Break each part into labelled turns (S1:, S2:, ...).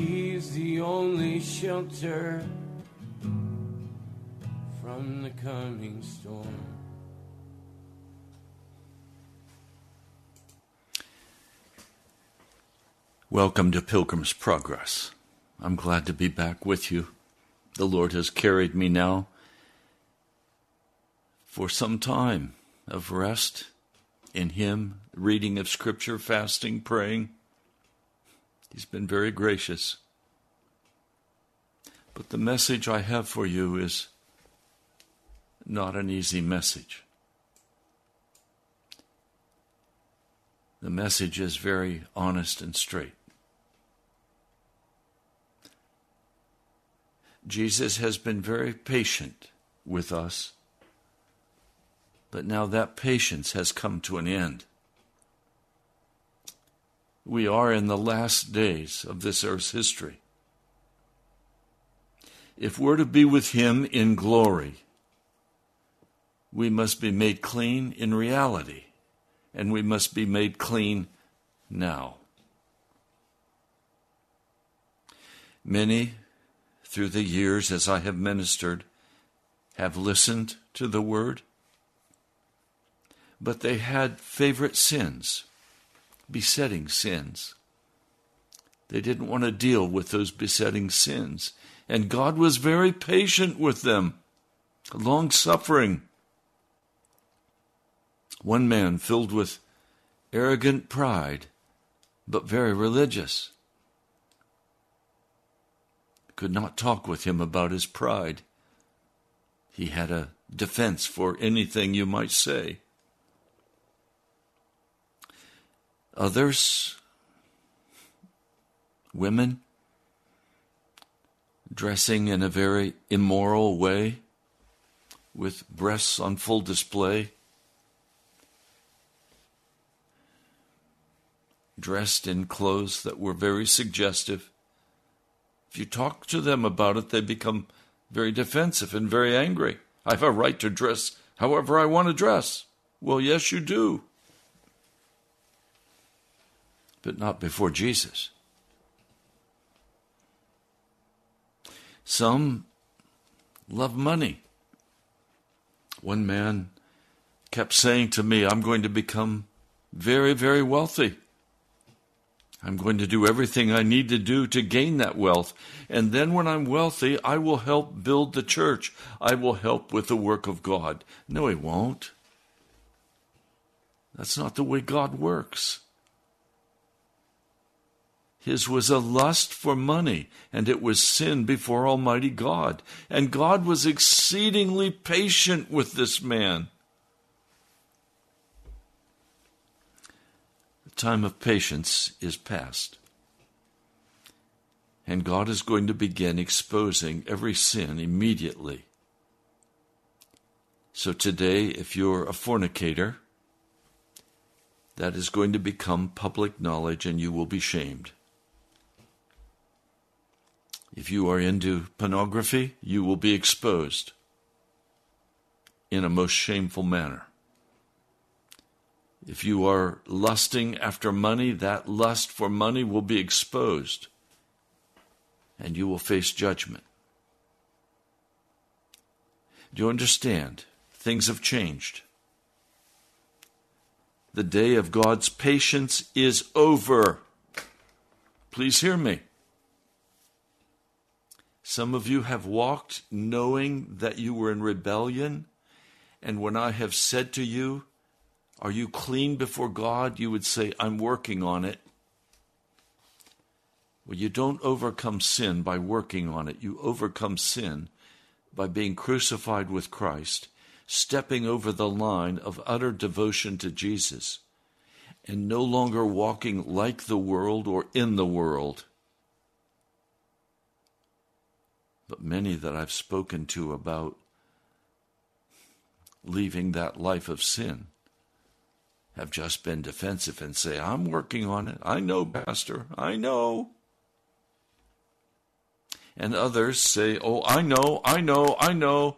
S1: He's the only shelter from the coming storm.
S2: Welcome to Pilgrim's Progress. I'm glad to be back with you. The Lord has carried me now for some time of rest in Him, reading of Scripture, fasting, praying. He's been very gracious. But the message I have for you is not an easy message. The message is very honest and straight. Jesus has been very patient with us, but now that patience has come to an end. We are in the last days of this earth's history. If we're to be with Him in glory, we must be made clean in reality, and we must be made clean now. Many, through the years as I have ministered, have listened to the word, but they had favorite sins, besetting sins. They didn't want to deal with those besetting sins, and God was very patient with them, long suffering. One man filled with arrogant pride, but very religious, could not talk with him about his pride. He had a defense for anything you might say. Others, women, dressing in a very immoral way, with breasts on full display, dressed in clothes that were very suggestive. If you talk to them about it, they become very defensive and very angry. I have a right to dress however I want to dress. Well, yes, you do. But not before Jesus. Some love money. One man kept saying to me, I'm going to become very, very wealthy. I'm going to do everything I need to do to gain that wealth. And then when I'm wealthy, I will help build the church. I will help with the work of God. No, he won't. That's not the way God works. His was a lust for money, and it was sin before Almighty God. And God was exceedingly patient with this man. The time of patience is past. And God is going to begin exposing every sin immediately. So today, if you're a fornicator, that is going to become public knowledge and you will be shamed. If you are into pornography, you will be exposed in a most shameful manner. If you are lusting after money, that lust for money will be exposed and you will face judgment. Do you understand? Things have changed. The day of God's patience is over. Please hear me. Some of you have walked knowing that you were in rebellion, and when I have said to you, are you clean before God? You would say, I'm working on it. Well, you don't overcome sin by working on it. You overcome sin by being crucified with Christ, stepping over the line of utter devotion to Jesus, and no longer walking like the world or in the world. But many that I've spoken to about leaving that life of sin have just been defensive and say, I'm working on it. I know, Pastor. I know. And others say, Oh, I know, I know, I know,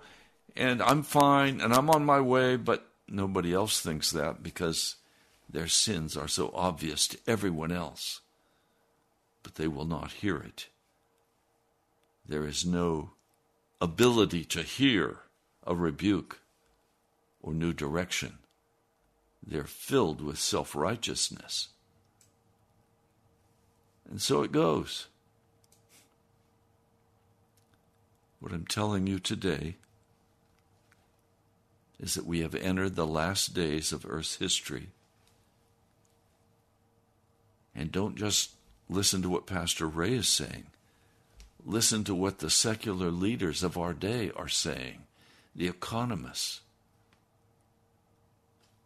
S2: and I'm fine and I'm on my way, but nobody else thinks that because their sins are so obvious to everyone else. But they will not hear it. There is no ability to hear a rebuke or new direction. They're filled with self righteousness. And so it goes. What I'm telling you today is that we have entered the last days of Earth's history. And don't just listen to what Pastor Ray is saying. Listen to what the secular leaders of our day are saying, the economists.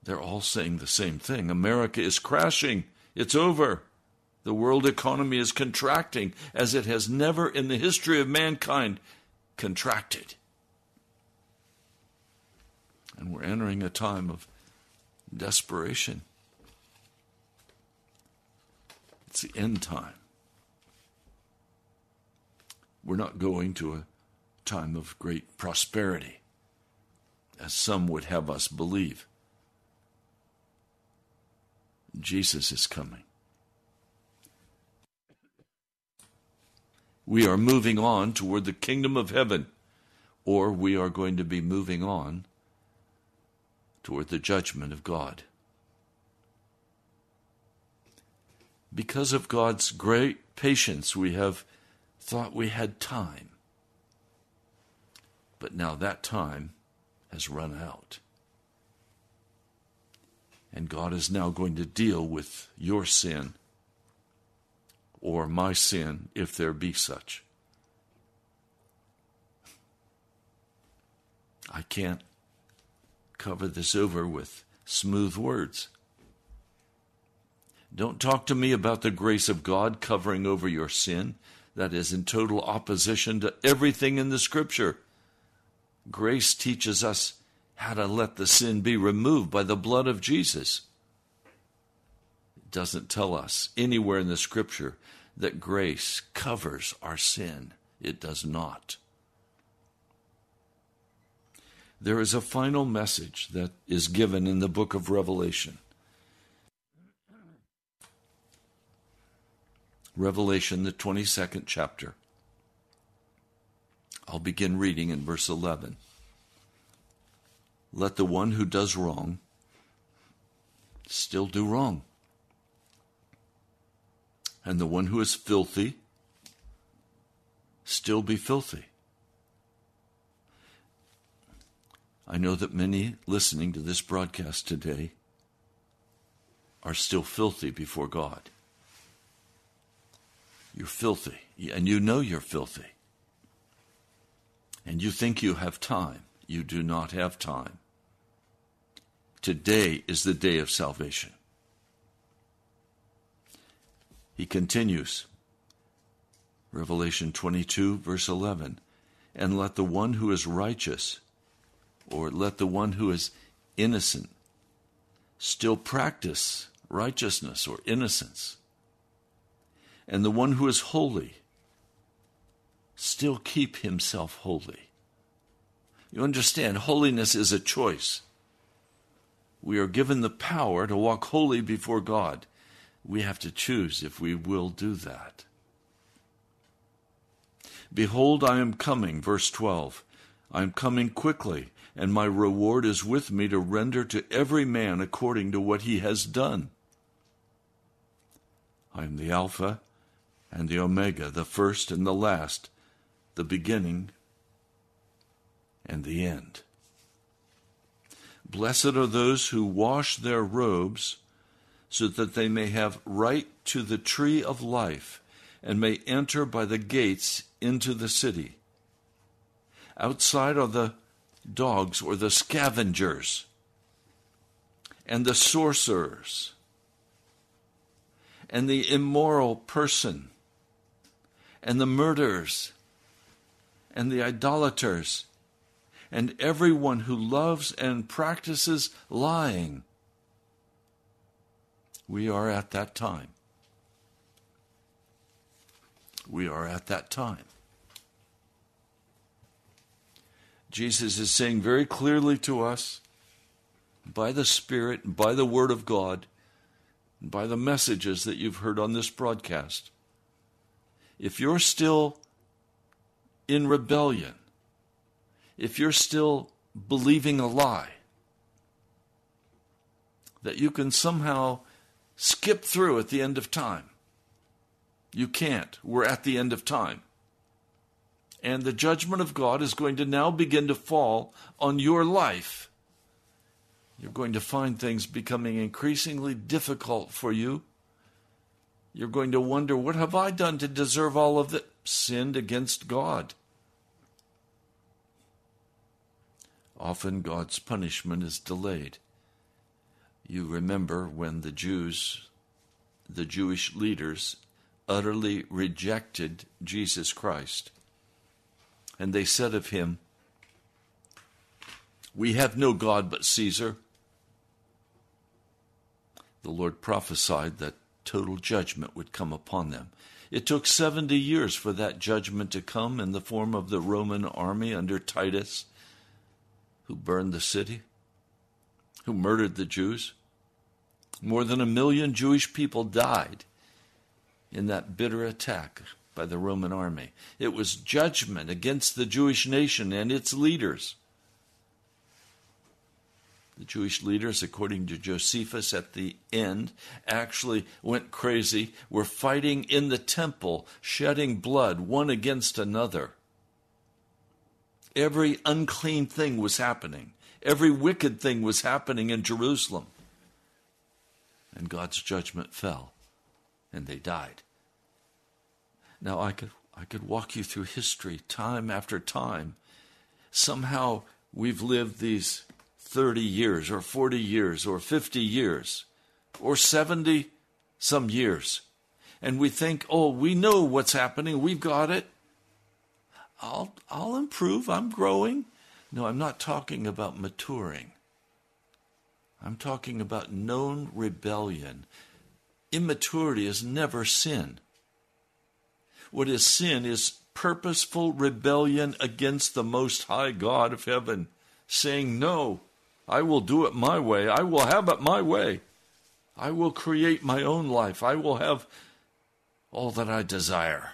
S2: They're all saying the same thing. America is crashing. It's over. The world economy is contracting as it has never in the history of mankind contracted. And we're entering a time of desperation. It's the end time. We're not going to a time of great prosperity, as some would have us believe. Jesus is coming. We are moving on toward the kingdom of heaven, or we are going to be moving on toward the judgment of God. Because of God's great patience, we have thought we had time. But now that time has run out. And God is now going to deal with your sin or my sin, if there be such. I can't cover this over with smooth words. Don't talk to me about the grace of God covering over your sin. That is in total opposition to everything in the Scripture. Grace teaches us how to let the sin be removed by the blood of Jesus. It doesn't tell us anywhere in the Scripture that grace covers our sin. It does not. There is a final message that is given in the book of Revelation. Revelation, the 22nd chapter. I'll begin reading in verse 11. Let the one who does wrong still do wrong. And the one who is filthy still be filthy. I know that many listening to this broadcast today are still filthy before God. You're filthy, and you know you're filthy. And you think you have time. You do not have time. Today is the day of salvation. He continues, Revelation 22, verse 11, and let the one who is righteous, or let the one who is innocent, still practice righteousness or innocence and the one who is holy still keep himself holy. You understand, holiness is a choice. We are given the power to walk holy before God. We have to choose if we will do that. Behold, I am coming, verse 12. I am coming quickly, and my reward is with me to render to every man according to what he has done. I am the Alpha and the Omega, the first and the last, the beginning and the end. Blessed are those who wash their robes so that they may have right to the tree of life and may enter by the gates into the city. Outside are the dogs or the scavengers and the sorcerers and the immoral person and the murderers and the idolaters and everyone who loves and practices lying. We are at that time. We are at that time. Jesus is saying very clearly to us by the Spirit, by the Word of God, and by the messages that you've heard on this broadcast. If you're still in rebellion, if you're still believing a lie, that you can somehow skip through at the end of time. You can't. We're at the end of time. And the judgment of God is going to now begin to fall on your life. You're going to find things becoming increasingly difficult for you. You're going to wonder, what have I done to deserve all of that? Sinned against God. Often God's punishment is delayed. You remember when the Jews, the Jewish leaders, utterly rejected Jesus Christ. And they said of him, We have no God but Caesar. The Lord prophesied that total judgment would come upon them. It took 70 years for that judgment to come in the form of the Roman army under Titus, who burned the city, who murdered the Jews. More than a million Jewish people died in that bitter attack by the Roman army. It was judgment against the Jewish nation and its leaders. The Jewish leaders, according to Josephus at the end, actually went crazy, were fighting in the temple, shedding blood one against another. Every unclean thing was happening, every wicked thing was happening in Jerusalem. And God's judgment fell, and they died. Now, I could, I could walk you through history time after time. Somehow we've lived these 30 years or 40 years or 50 years or 70 some years. And we think, oh, we know what's happening. We've got it. I'll, I'll improve. I'm growing. No, I'm not talking about maturing. I'm talking about known rebellion. Immaturity is never sin. What is sin is purposeful rebellion against the Most High God of heaven, saying, No, I will do it my way. I will have it my way. I will create my own life. I will have all that I desire.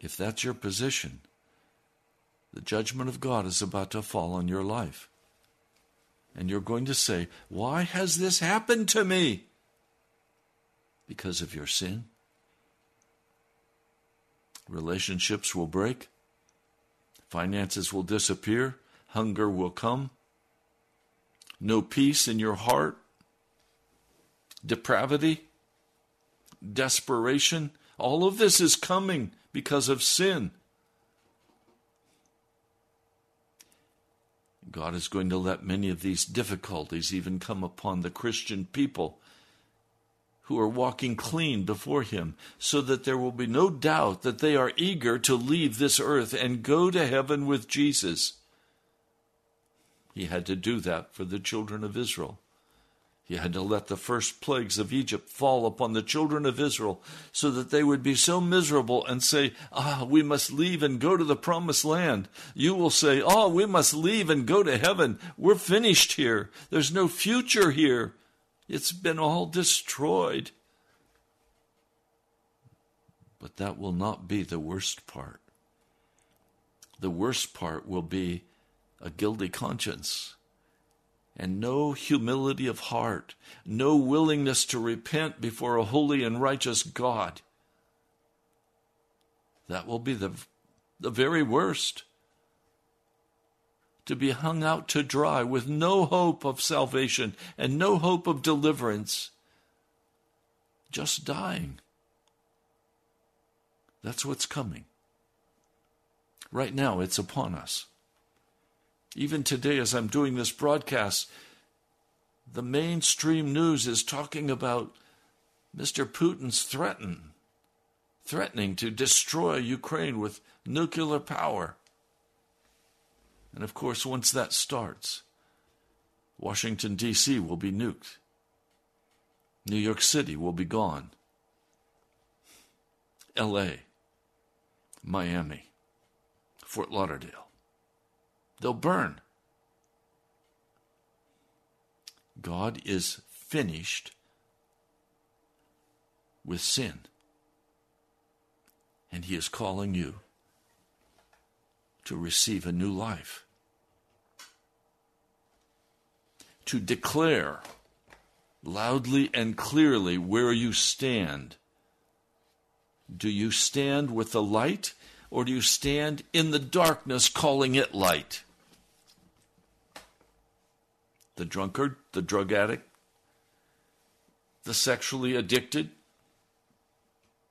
S2: If that's your position, the judgment of God is about to fall on your life. And you're going to say, Why has this happened to me? Because of your sin. Relationships will break. Finances will disappear, hunger will come, no peace in your heart, depravity, desperation. All of this is coming because of sin. God is going to let many of these difficulties even come upon the Christian people who are walking clean before Him, so that there will be no doubt that they are eager to leave this earth and go to heaven with Jesus. He had to do that for the children of Israel. He had to let the first plagues of Egypt fall upon the children of Israel so that they would be so miserable and say, Ah, we must leave and go to the promised land. You will say, Oh, we must leave and go to heaven. We're finished here. There's no future here. It's been all destroyed. But that will not be the worst part. The worst part will be a guilty conscience and no humility of heart, no willingness to repent before a holy and righteous God. That will be the, the very worst. To be hung out to dry with no hope of salvation and no hope of deliverance, just dying. That's what's coming. Right now, it's upon us. Even today, as I'm doing this broadcast, the mainstream news is talking about Mr. Putin's threaten, threatening to destroy Ukraine with nuclear power. And of course, once that starts, Washington, D.C. will be nuked. New York City will be gone. L.A., Miami, Fort Lauderdale. They'll burn. God is finished with sin. And He is calling you to receive a new life, to declare loudly and clearly where you stand. Do you stand with the light, or do you stand in the darkness calling it light? The drunkard, the drug addict, the sexually addicted,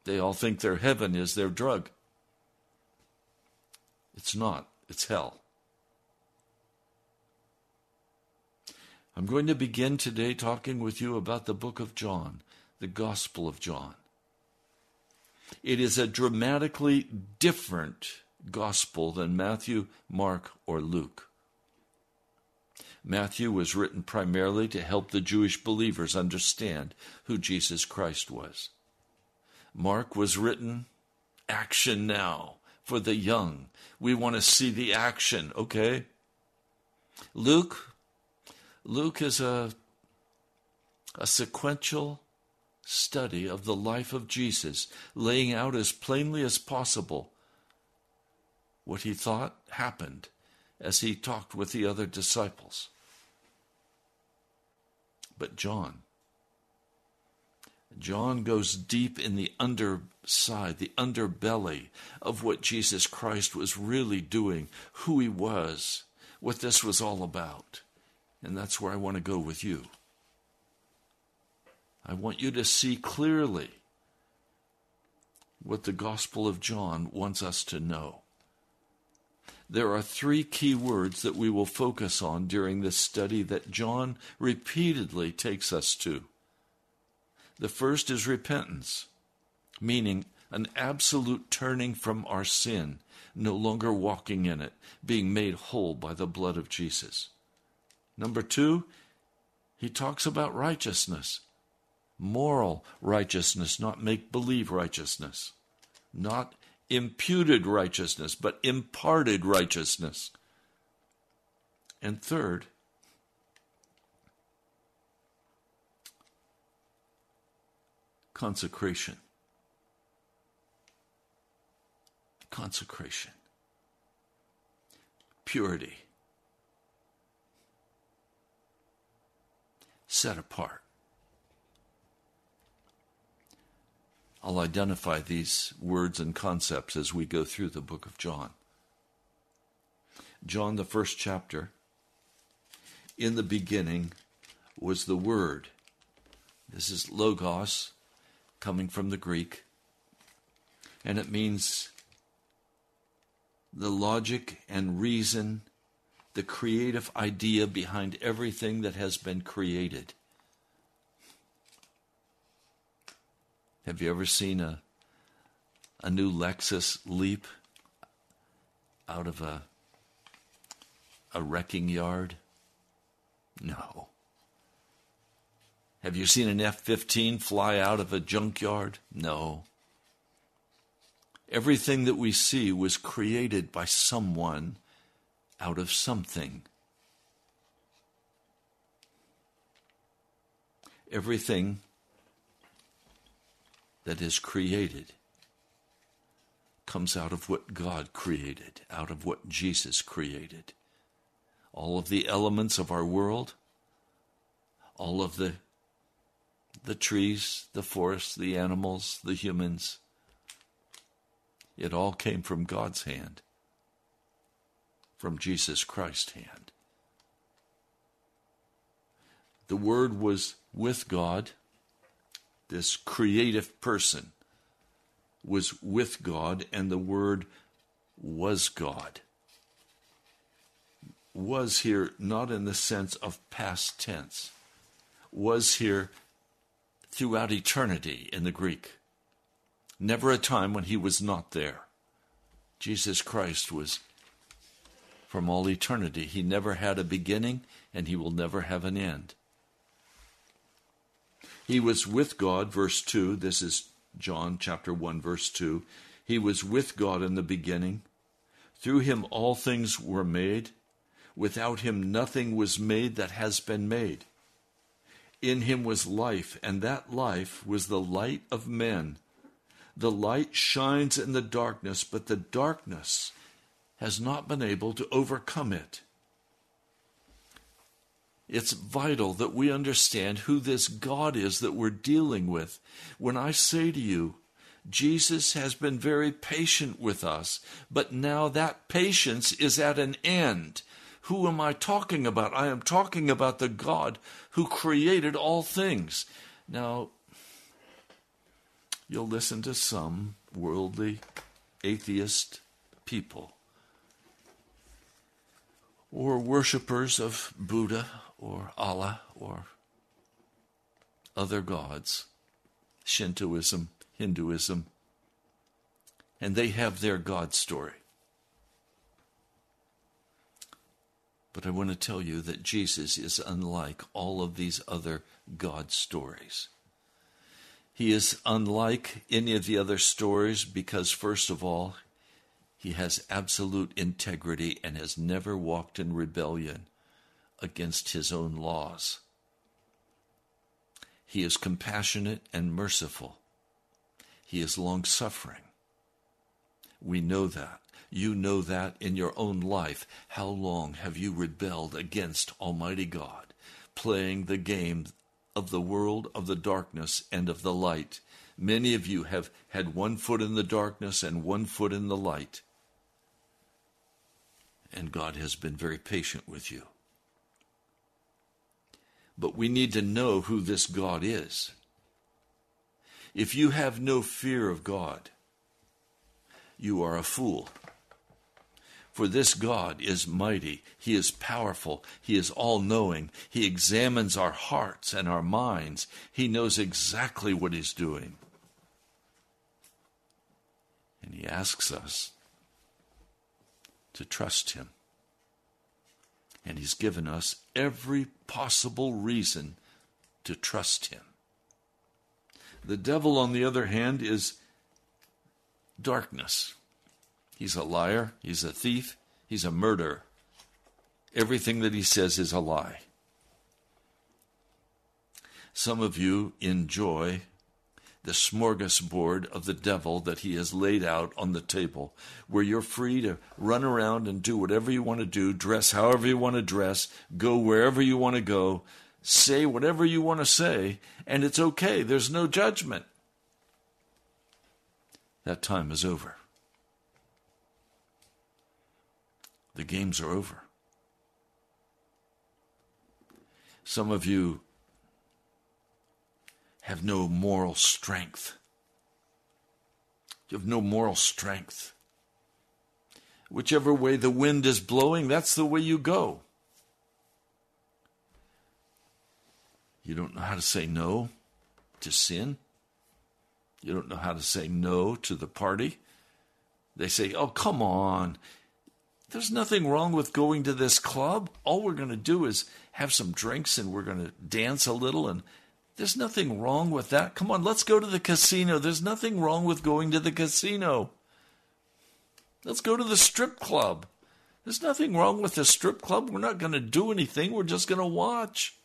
S2: they all think their heaven is their drug. It's not, it's hell. I'm going to begin today talking with you about the book of John, the Gospel of John. It is a dramatically different gospel than Matthew, Mark, or Luke. Matthew was written primarily to help the Jewish believers understand who Jesus Christ was. Mark was written action now for the young. We want to see the action, okay? Luke Luke is a a sequential study of the life of Jesus, laying out as plainly as possible what he thought happened as he talked with the other disciples. But John John goes deep in the underside, the underbelly of what Jesus Christ was really doing, who he was, what this was all about. And that's where I want to go with you. I want you to see clearly what the Gospel of John wants us to know. There are three key words that we will focus on during this study that John repeatedly takes us to. The first is repentance, meaning an absolute turning from our sin, no longer walking in it, being made whole by the blood of Jesus. Number two, he talks about righteousness, moral righteousness, not make believe righteousness, not imputed righteousness, but imparted righteousness. And third, consecration. Consecration. Purity. Set apart. I'll identify these words and concepts as we go through the book of John. John, the first chapter. In the beginning was the Word. This is Logos, coming from the Greek, and it means the logic and reason, the creative idea behind everything that has been created. Have you ever seen a a new Lexus leap out of a a wrecking yard? No. Have you seen an F 15 fly out of a junkyard? No. Everything that we see was created by someone out of something. Everything that is created comes out of what God created, out of what Jesus created. All of the elements of our world, all of the the trees, the forests, the animals, the humans. It all came from God's hand, from Jesus Christ's hand. The Word was with God. This creative person was with God, and the Word was God. Was here not in the sense of past tense, was here throughout eternity in the Greek. Never a time when he was not there. Jesus Christ was from all eternity. He never had a beginning, and he will never have an end. He was with God, verse 2. This is John chapter 1, verse 2. He was with God in the beginning. Through him all things were made. Without him nothing was made that has been made. In him was life, and that life was the light of men. The light shines in the darkness, but the darkness has not been able to overcome it. It's vital that we understand who this God is that we're dealing with. When I say to you, Jesus has been very patient with us, but now that patience is at an end. Who am I talking about? I am talking about the God who created all things. Now, you'll listen to some worldly, atheist people or worshippers of Buddha or Allah or other gods, Shintoism, Hinduism, and they have their God story. But I want to tell you that Jesus is unlike all of these other God stories. He is unlike any of the other stories because, first of all, he has absolute integrity and has never walked in rebellion against his own laws. He is compassionate and merciful. He is long suffering. We know that. You know that in your own life. How long have you rebelled against Almighty God, playing the game of the world of the darkness and of the light? Many of you have had one foot in the darkness and one foot in the light. And God has been very patient with you. But we need to know who this God is. If you have no fear of God, you are a fool. For this God is mighty, He is powerful, He is all knowing, He examines our hearts and our minds, He knows exactly what He's doing. And He asks us to trust Him. And He's given us every possible reason to trust Him. The devil, on the other hand, is darkness. He's a liar, he's a thief, he's a murderer. Everything that he says is a lie. Some of you enjoy the smorgasbord of the devil that he has laid out on the table, where you're free to run around and do whatever you want to do, dress however you want to dress, go wherever you want to go, say whatever you want to say, and it's okay. There's no judgment. That time is over. The games are over. Some of you have no moral strength. You have no moral strength. Whichever way the wind is blowing, that's the way you go. You don't know how to say no to sin. You don't know how to say no to the party. They say, oh, come on. There's nothing wrong with going to this club. All we're going to do is have some drinks and we're going to dance a little. And there's nothing wrong with that. Come on, let's go to the casino. There's nothing wrong with going to the casino. Let's go to the strip club. There's nothing wrong with the strip club. We're not going to do anything. We're just going to watch.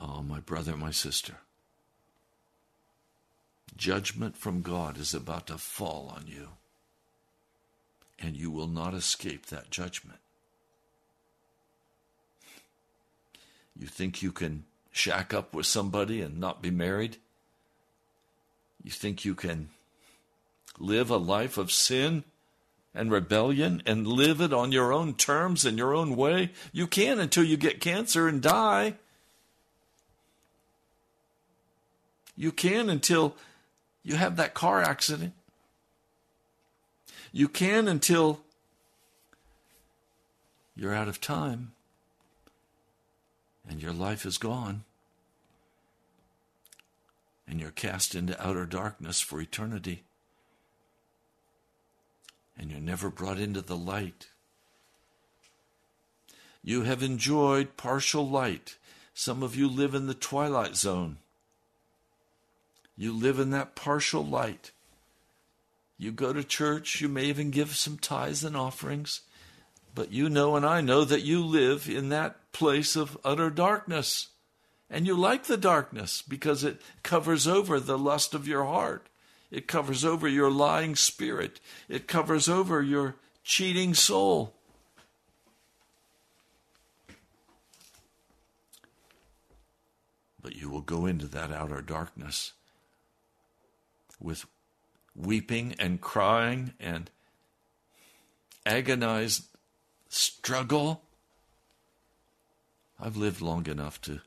S2: Oh, my brother, my sister. Judgment from God is about to fall on you, and you will not escape that judgment. You think you can shack up with somebody and not be married? You think you can live a life of sin and rebellion and live it on your own terms and your own way? You can until you get cancer and die. You can until you have that car accident. You can until you're out of time and your life is gone and you're cast into outer darkness for eternity. and you're never brought into the light. You have enjoyed partial light. Some of you live in the twilight zone. You live in that partial light. You go to church, you may even give some tithes and offerings, but you know and I know that you live in that place of utter darkness. And you like the darkness because it covers over the lust of your heart. It covers over your lying spirit. It covers over your cheating soul. But you will go into that outer darkness with weeping and crying and agonized struggle. I've lived long enough to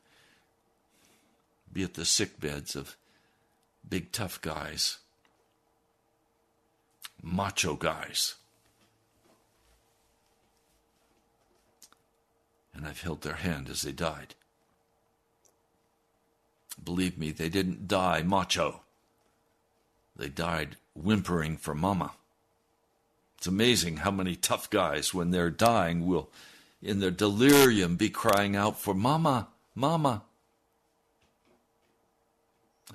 S2: be at the sick beds of big tough guys, macho guys. And I've held their hand as they died. Believe me, they didn't die macho. They died whimpering for mama. It's amazing how many tough guys, when they're dying, will, in their delirium, be crying out for mama, mama.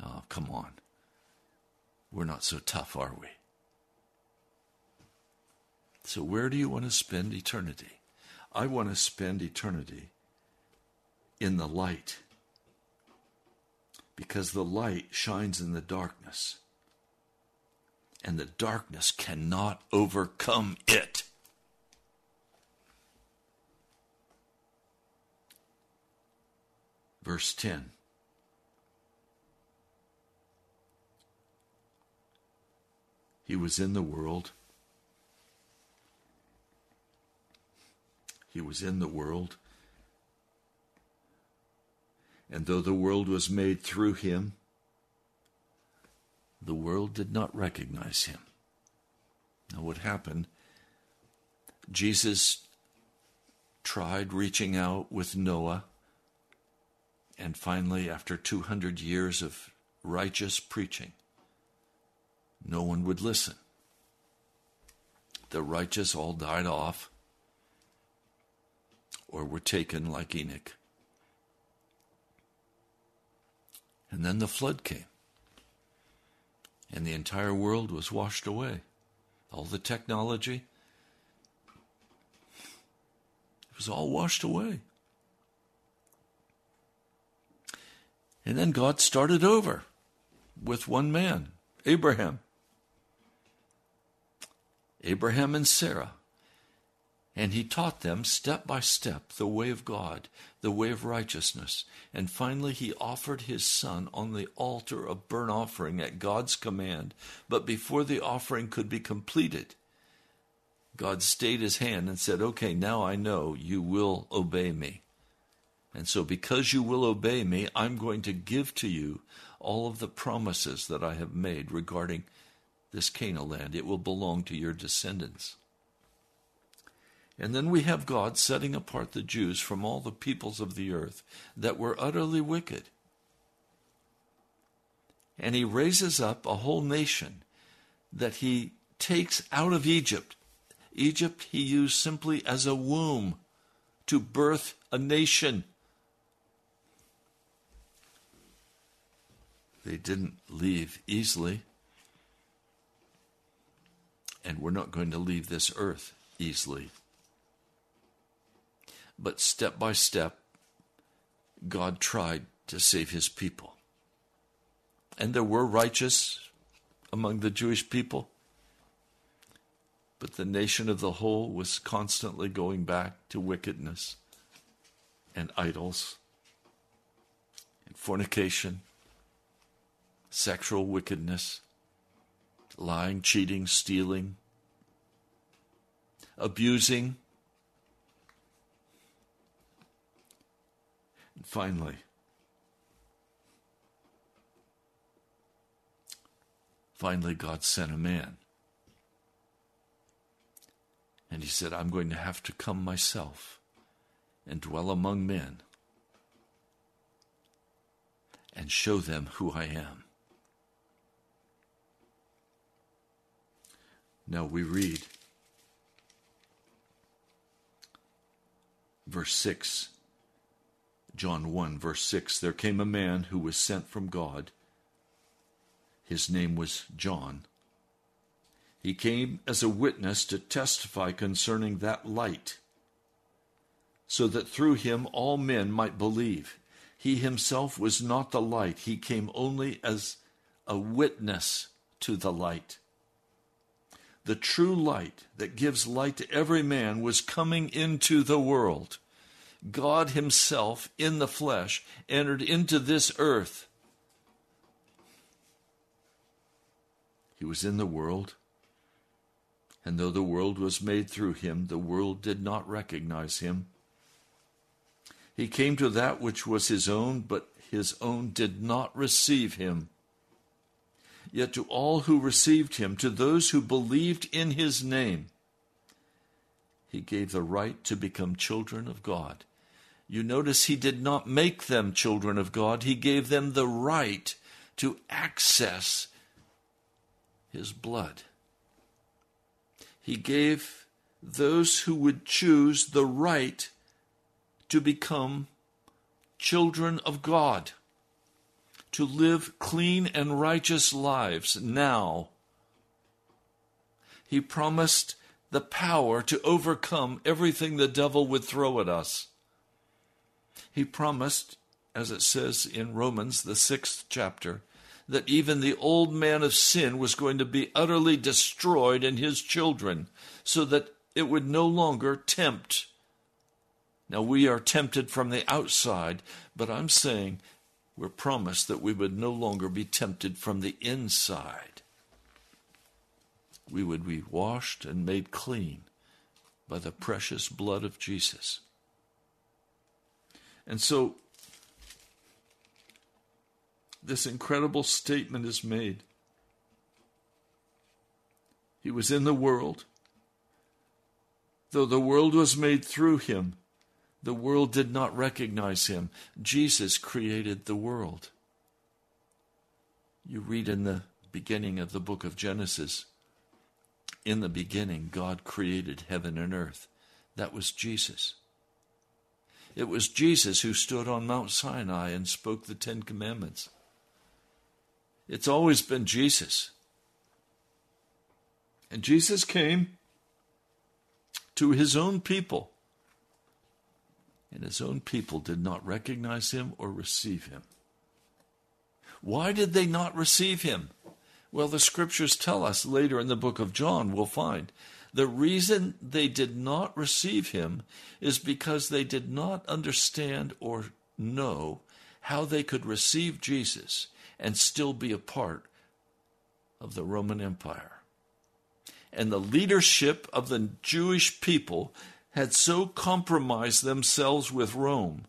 S2: Oh, come on. We're not so tough, are we? So, where do you want to spend eternity? I want to spend eternity in the light because the light shines in the darkness and the darkness cannot overcome it. Verse 10. He was in the world. He was in the world. And though the world was made through him, the world did not recognize him. Now, what happened? Jesus tried reaching out with Noah, and finally, after 200 years of righteous preaching, no one would listen. The righteous all died off or were taken like Enoch. And then the flood came and the entire world was washed away. All the technology, it was all washed away. And then God started over with one man, Abraham. Abraham and Sarah. And he taught them step by step the way of God, the way of righteousness. And finally, he offered his son on the altar of burnt offering at God's command. But before the offering could be completed, God stayed his hand and said, Okay, now I know you will obey me. And so, because you will obey me, I'm going to give to you all of the promises that I have made regarding this Canaan land. It will belong to your descendants. And then we have God setting apart the Jews from all the peoples of the earth that were utterly wicked. And he raises up a whole nation that he takes out of Egypt. Egypt he used simply as a womb to birth a nation. They didn't leave easily. And we're not going to leave this earth easily. But step by step, God tried to save his people. And there were righteous among the Jewish people, but the nation of the whole was constantly going back to wickedness and idols and fornication, sexual wickedness, lying, cheating, stealing, abusing And finally, finally, God sent a man. And he said, I'm going to have to come myself and dwell among men and show them who I am. Now we read verse 6 John 1, verse 6 There came a man who was sent from God. His name was John. He came as a witness to testify concerning that light, so that through him all men might believe. He himself was not the light, he came only as a witness to the light. The true light that gives light to every man was coming into the world. God Himself in the flesh entered into this earth. He was in the world, and though the world was made through Him, the world did not recognize Him. He came to that which was His own, but His own did not receive Him. Yet to all who received him, to those who believed in his name, he gave the right to become children of God. You notice he did not make them children of God, he gave them the right to access his blood. He gave those who would choose the right to become children of God to live clean and righteous lives now. He promised the power to overcome everything the devil would throw at us. He promised, as it says in Romans, the sixth chapter, that even the old man of sin was going to be utterly destroyed in his children, so that it would no longer tempt. Now, we are tempted from the outside, but I'm saying we're promised that we would no longer be tempted from the inside. We would be washed and made clean by the precious blood of Jesus. And so, this incredible statement is made. He was in the world. Though the world was made through him, the world did not recognize him. Jesus created the world. You read in the beginning of the book of Genesis In the beginning, God created heaven and earth. That was Jesus. It was Jesus who stood on Mount Sinai and spoke the Ten Commandments. It's always been Jesus. And Jesus came to his own people and his own people did not recognize him or receive him. Why did they not receive him? Well, the scriptures tell us later in the book of John, we'll find the reason they did not receive him is because they did not understand or know how they could receive Jesus and still be a part of the Roman Empire. And the leadership of the Jewish people had so compromised themselves with Rome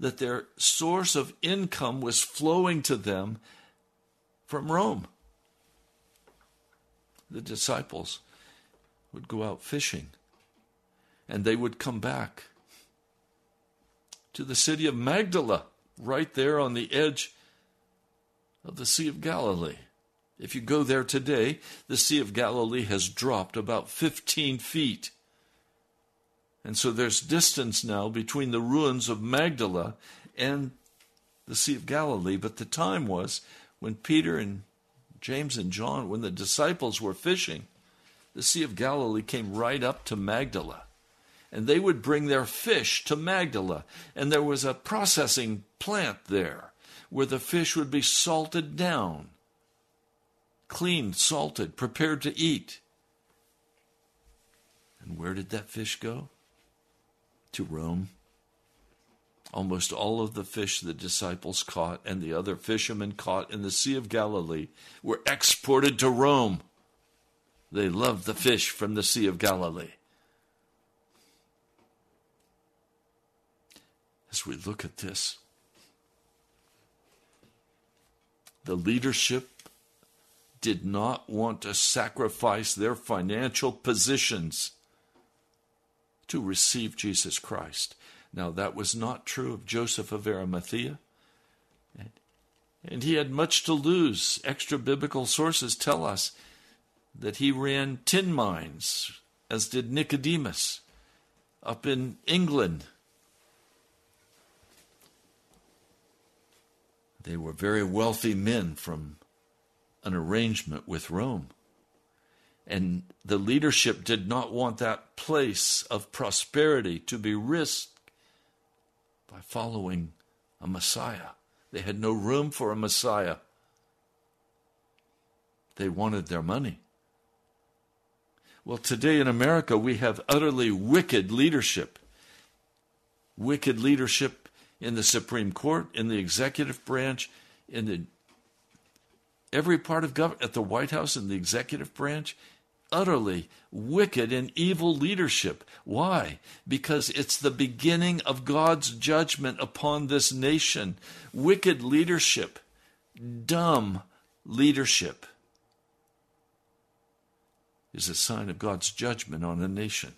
S2: that their source of income was flowing to them from Rome. The disciples would go out fishing and they would come back to the city of Magdala, right there on the edge of the Sea of Galilee. If you go there today, the Sea of Galilee has dropped about 15 feet and so there's distance now between the ruins of Magdala and the Sea of Galilee. But the time was when Peter and James and John, when the disciples were fishing, the Sea of Galilee came right up to Magdala. And they would bring their fish to Magdala. And there was a processing plant there where the fish would be salted down, cleaned, salted, prepared to eat. And where did that fish go? to Rome. Almost all of the fish the disciples caught and the other fishermen caught in the Sea of Galilee were exported to Rome. They loved the fish from the Sea of Galilee. As we look at this, the leadership did not want to sacrifice their financial positions to receive Jesus Christ. Now, that was not true of Joseph of Arimathea. And he had much to lose. Extra biblical sources tell us that he ran tin mines, as did Nicodemus up in England. They were very wealthy men from an arrangement with Rome. And the leadership did not want that place of prosperity to be risked by following a Messiah. They had no room for a Messiah. They wanted their money. Well, today in America, we have utterly wicked leadership. Wicked leadership in the Supreme Court, in the executive branch, in the every part of government, at the White House, in the executive branch, utterly wicked and evil leadership. Why? Because it's the beginning of God's judgment upon this nation. Wicked leadership, dumb leadership is a sign of God's judgment on a nation.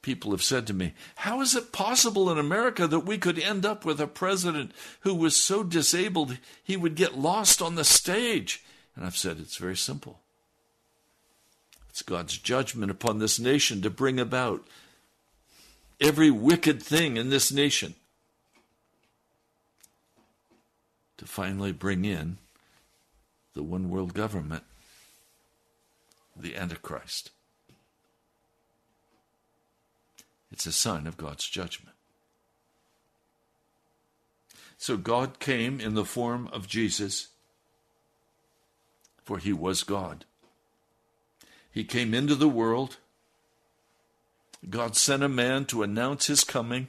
S2: People have said to me, How is it possible in America that we could end up with a president who was so disabled he would get lost on the stage? And I've said it's very simple. It's God's judgment upon this nation to bring about every wicked thing in this nation. To finally bring in the one world government, the Antichrist. It's a sign of God's judgment. So God came in the form of Jesus, for he was God. He came into the world. God sent a man to announce his coming,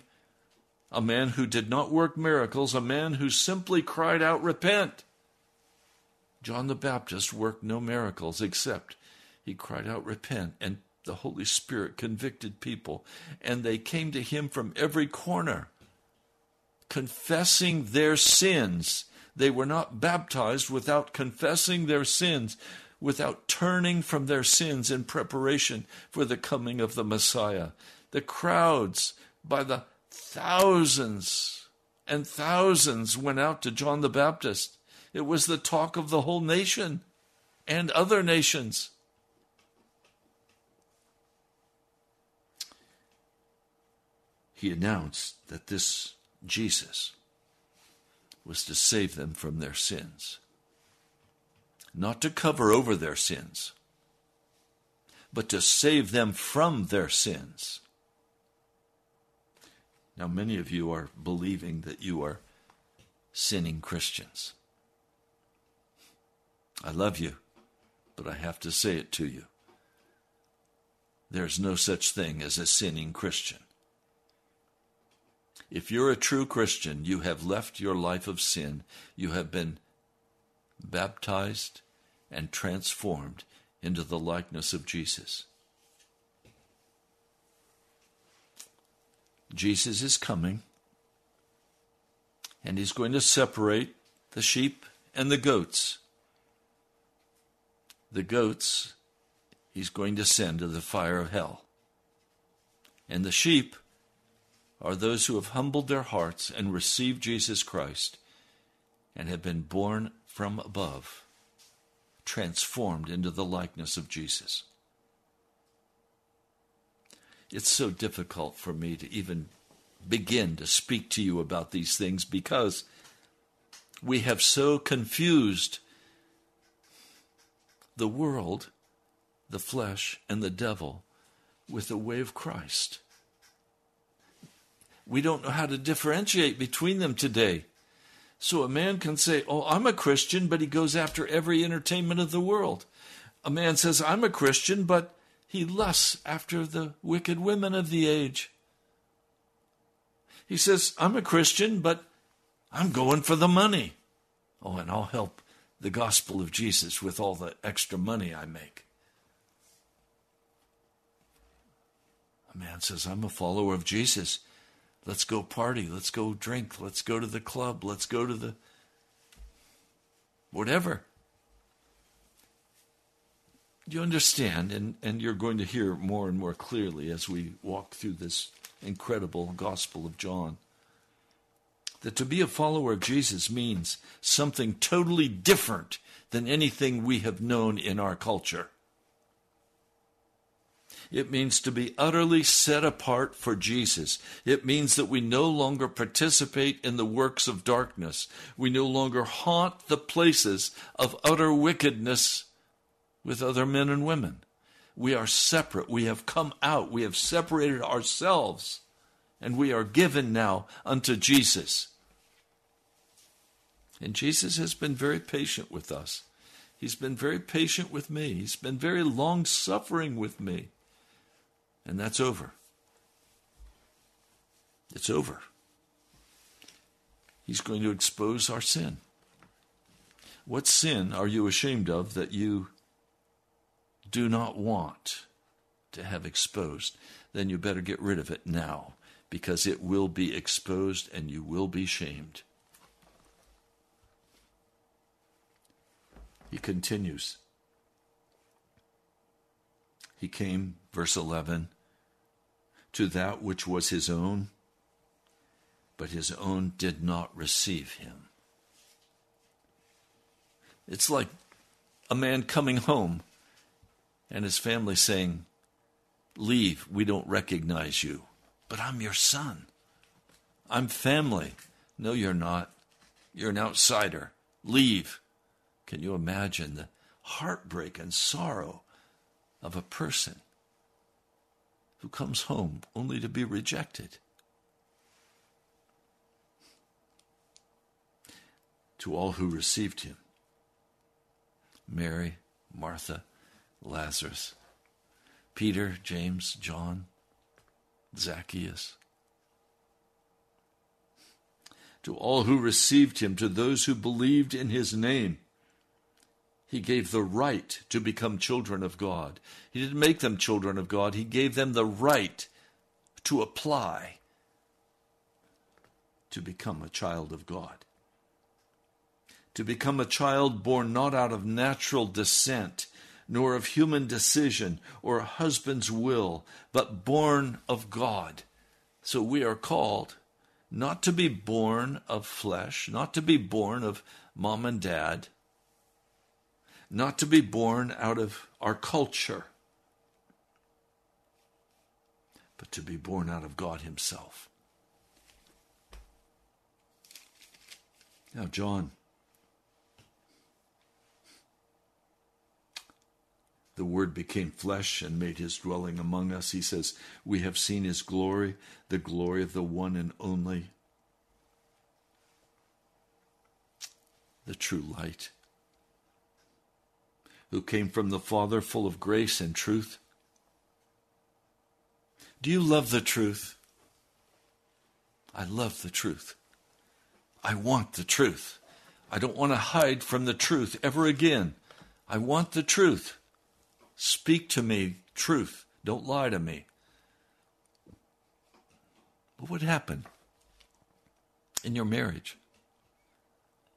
S2: a man who did not work miracles, a man who simply cried out, Repent. John the Baptist worked no miracles except he cried out, Repent, and the Holy Spirit convicted people, and they came to him from every corner, confessing their sins. They were not baptized without confessing their sins without turning from their sins in preparation for the coming of the Messiah. The crowds, by the thousands and thousands, went out to John the Baptist. It was the talk of the whole nation and other nations. He announced that this Jesus was to save them from their sins not to cover over their sins, but to save them from their sins. Now, many of you are believing that you are sinning Christians. I love you, but I have to say it to you. There's no such thing as a sinning Christian. If you're a true Christian, you have left your life of sin. You have been baptized, and transformed into the likeness of Jesus. Jesus is coming, and he's going to separate the sheep and the goats. The goats he's going to send to the fire of hell. And the sheep are those who have humbled their hearts and received Jesus Christ and have been born from above, transformed into the likeness of Jesus. It's so difficult for me to even begin to speak to you about these things because we have so confused the world, the flesh, and the devil with the way of Christ. We don't know how to differentiate between them today. So a man can say, Oh, I'm a Christian, but he goes after every entertainment of the world. A man says, I'm a Christian, but he lusts after the wicked women of the age. He says, I'm a Christian, but I'm going for the money. Oh, and I'll help the gospel of Jesus with all the extra money I make. A man says, I'm a follower of Jesus, Let's go party. Let's go drink. Let's go to the club. Let's go to the whatever. You understand, and, and you're going to hear more and more clearly as we walk through this incredible Gospel of John. That to be a follower of Jesus means something totally different than anything we have known in our culture. It means to be utterly set apart for Jesus. It means that we no longer participate in the works of darkness. We no longer haunt the places of utter wickedness with other men and women. We are separate. We have come out. We have separated ourselves. And we are given now unto Jesus. And Jesus has been very patient with us. He's been very patient with me. He's been very long suffering with me. And that's over. It's over. He's going to expose our sin. What sin are you ashamed of that you do not want to have exposed? Then you better get rid of it now because it will be exposed and you will be shamed. He continues. He came, verse 11, to that which was his own, but his own did not receive him. It's like a man coming home and his family saying, Leave, we don't recognize you. But I'm your son. I'm family. No, you're not. You're an outsider. Leave. Can you imagine the heartbreak and sorrow of a person who comes home only to be rejected? To all who received him Mary, Martha, Lazarus, Peter, James, John, Zacchaeus. To all who received him, to those who believed in his name, he gave the right to become children of God. He didn't make them children of God, He gave them the right to apply to become a child of God. To become a child born not out of natural descent, nor of human decision or a husband's will, but born of God. So we are called not to be born of flesh, not to be born of mom and dad, not to be born out of our culture, but to be born out of God Himself. Now, John, the Word became flesh and made His dwelling among us. He says, We have seen His glory, the glory of the one and only, the true light who came from the Father, full of grace and truth? Do you love the truth? I love the truth. I want the truth. I don't want to hide from the truth ever again. I want the truth. Speak to me truth. Don't lie to me. But what happened in your marriage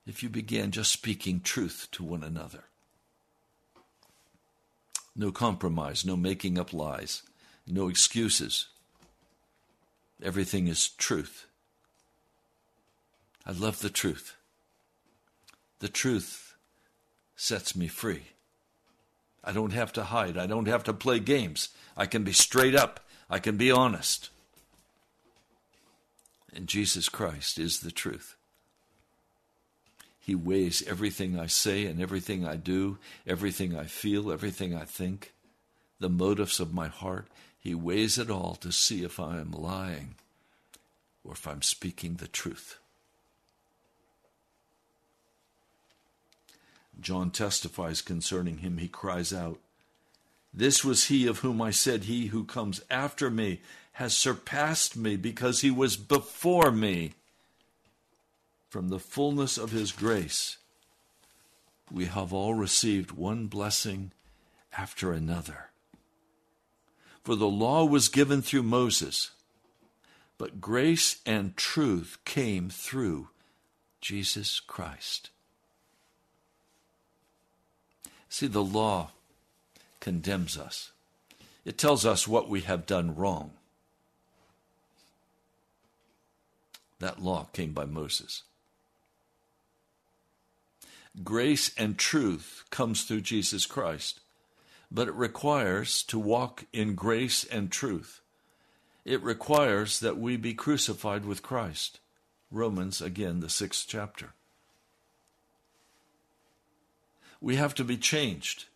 S2: if you began just speaking truth to one another? No compromise, no making up lies, no excuses. Everything is truth. I love the truth. The truth sets me free. I don't have to hide. I don't have to play games. I can be straight up. I can be honest. And Jesus Christ is the truth. He weighs everything I say and everything I do, everything I feel, everything I think, the motives of my heart. He weighs it all to see if I am lying or if I'm speaking the truth. John testifies concerning him. He cries out, This was he of whom I said, He who comes after me has surpassed me because he was before me from the fullness of his grace, we have all received one blessing after another. For the law was given through Moses, but grace and truth came through Jesus Christ. See, the law condemns us, it tells us what we have done wrong. That law came by Moses grace and truth comes through Jesus Christ. but it requires to walk in grace and truth. It requires that we be crucified with Christ. Romans, again, the sixth chapter. We have to be changed.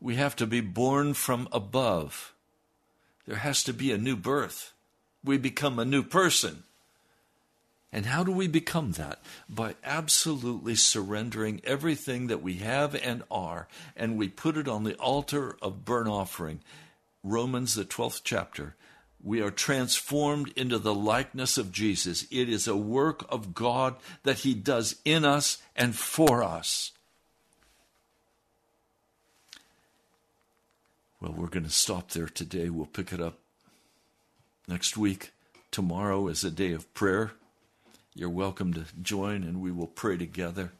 S2: We have to be born from above. There has to be a new birth. We become a new person. And how do we become that? By absolutely surrendering everything that we have and are, and we put it on the altar of burnt offering. Romans, the 12th chapter. We are transformed into the likeness of Jesus. It is a work of God that He does in us and for us. Well, we're going to stop there today. We'll pick it up next week. Tomorrow is a day of prayer. You're welcome to join and we will pray together.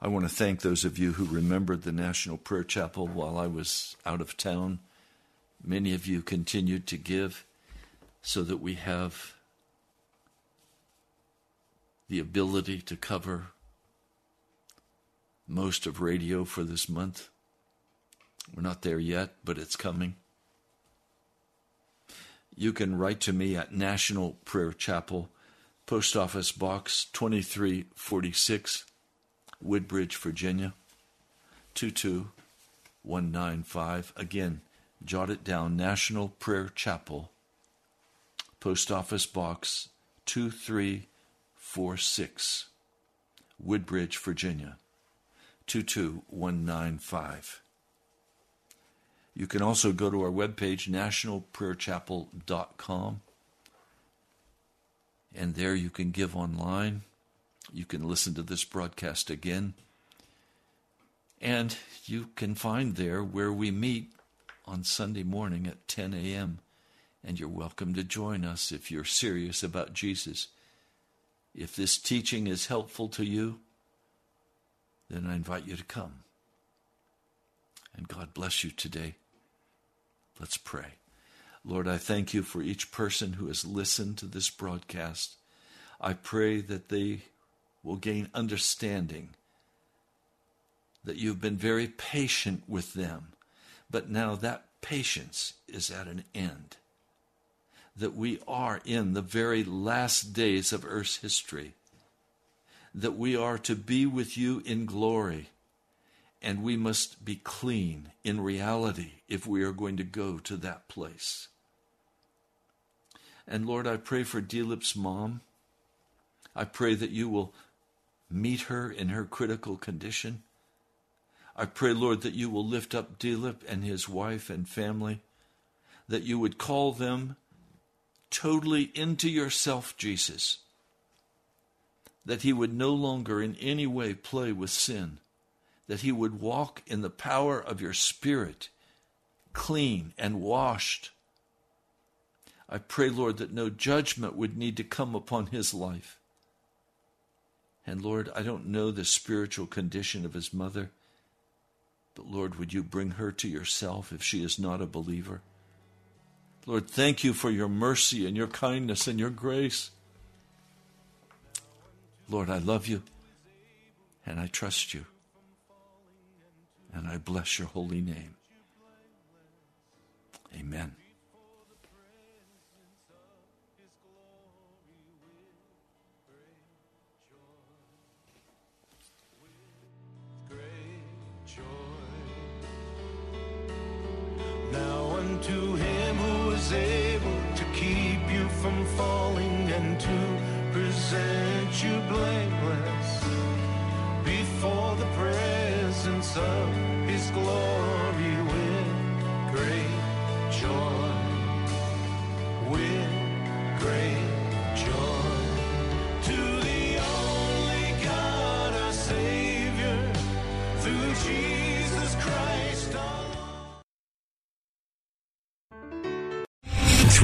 S2: I want to thank those of you who remembered the National Prayer Chapel while I was out of town. Many of you continued to give so that we have the ability to cover most of radio for this month. We're not there yet, but it's coming you can write to me at National Prayer Chapel, Post Office Box 2346, Woodbridge, Virginia 22195. Again, jot it down National Prayer Chapel, Post Office Box 2346, Woodbridge, Virginia 22195. You can also go to our webpage, nationalprayerchapel.com, and there you can give online. You can listen to this broadcast again. And you can find there where we meet on Sunday morning at 10 a.m. And you're welcome to join us if you're serious about Jesus. If this teaching is helpful to you, then I invite you to come. And God bless you today. Let's pray. Lord, I thank you for each person who has listened to this broadcast. I pray that they will gain understanding, that you've been very patient with them, but now that patience is at an end. That we are in the very last days of Earth's history, that we are to be with you in glory and we must be clean in reality if we are going to go to that place. And Lord, I pray for Dilip's mom. I pray that you will meet her in her critical condition. I pray, Lord, that you will lift up Dilip and his wife and family, that you would call them totally into yourself, Jesus, that he would no longer in any way play with sin that he would walk in the power of your Spirit, clean and washed. I pray, Lord, that no judgment would need to come upon his life. And Lord, I don't know the spiritual condition of his mother, but Lord, would you bring her to yourself if she is not a believer? Lord, thank you for your mercy and your kindness and your grace. Lord, I love you and I trust you and I bless your holy name. Amen.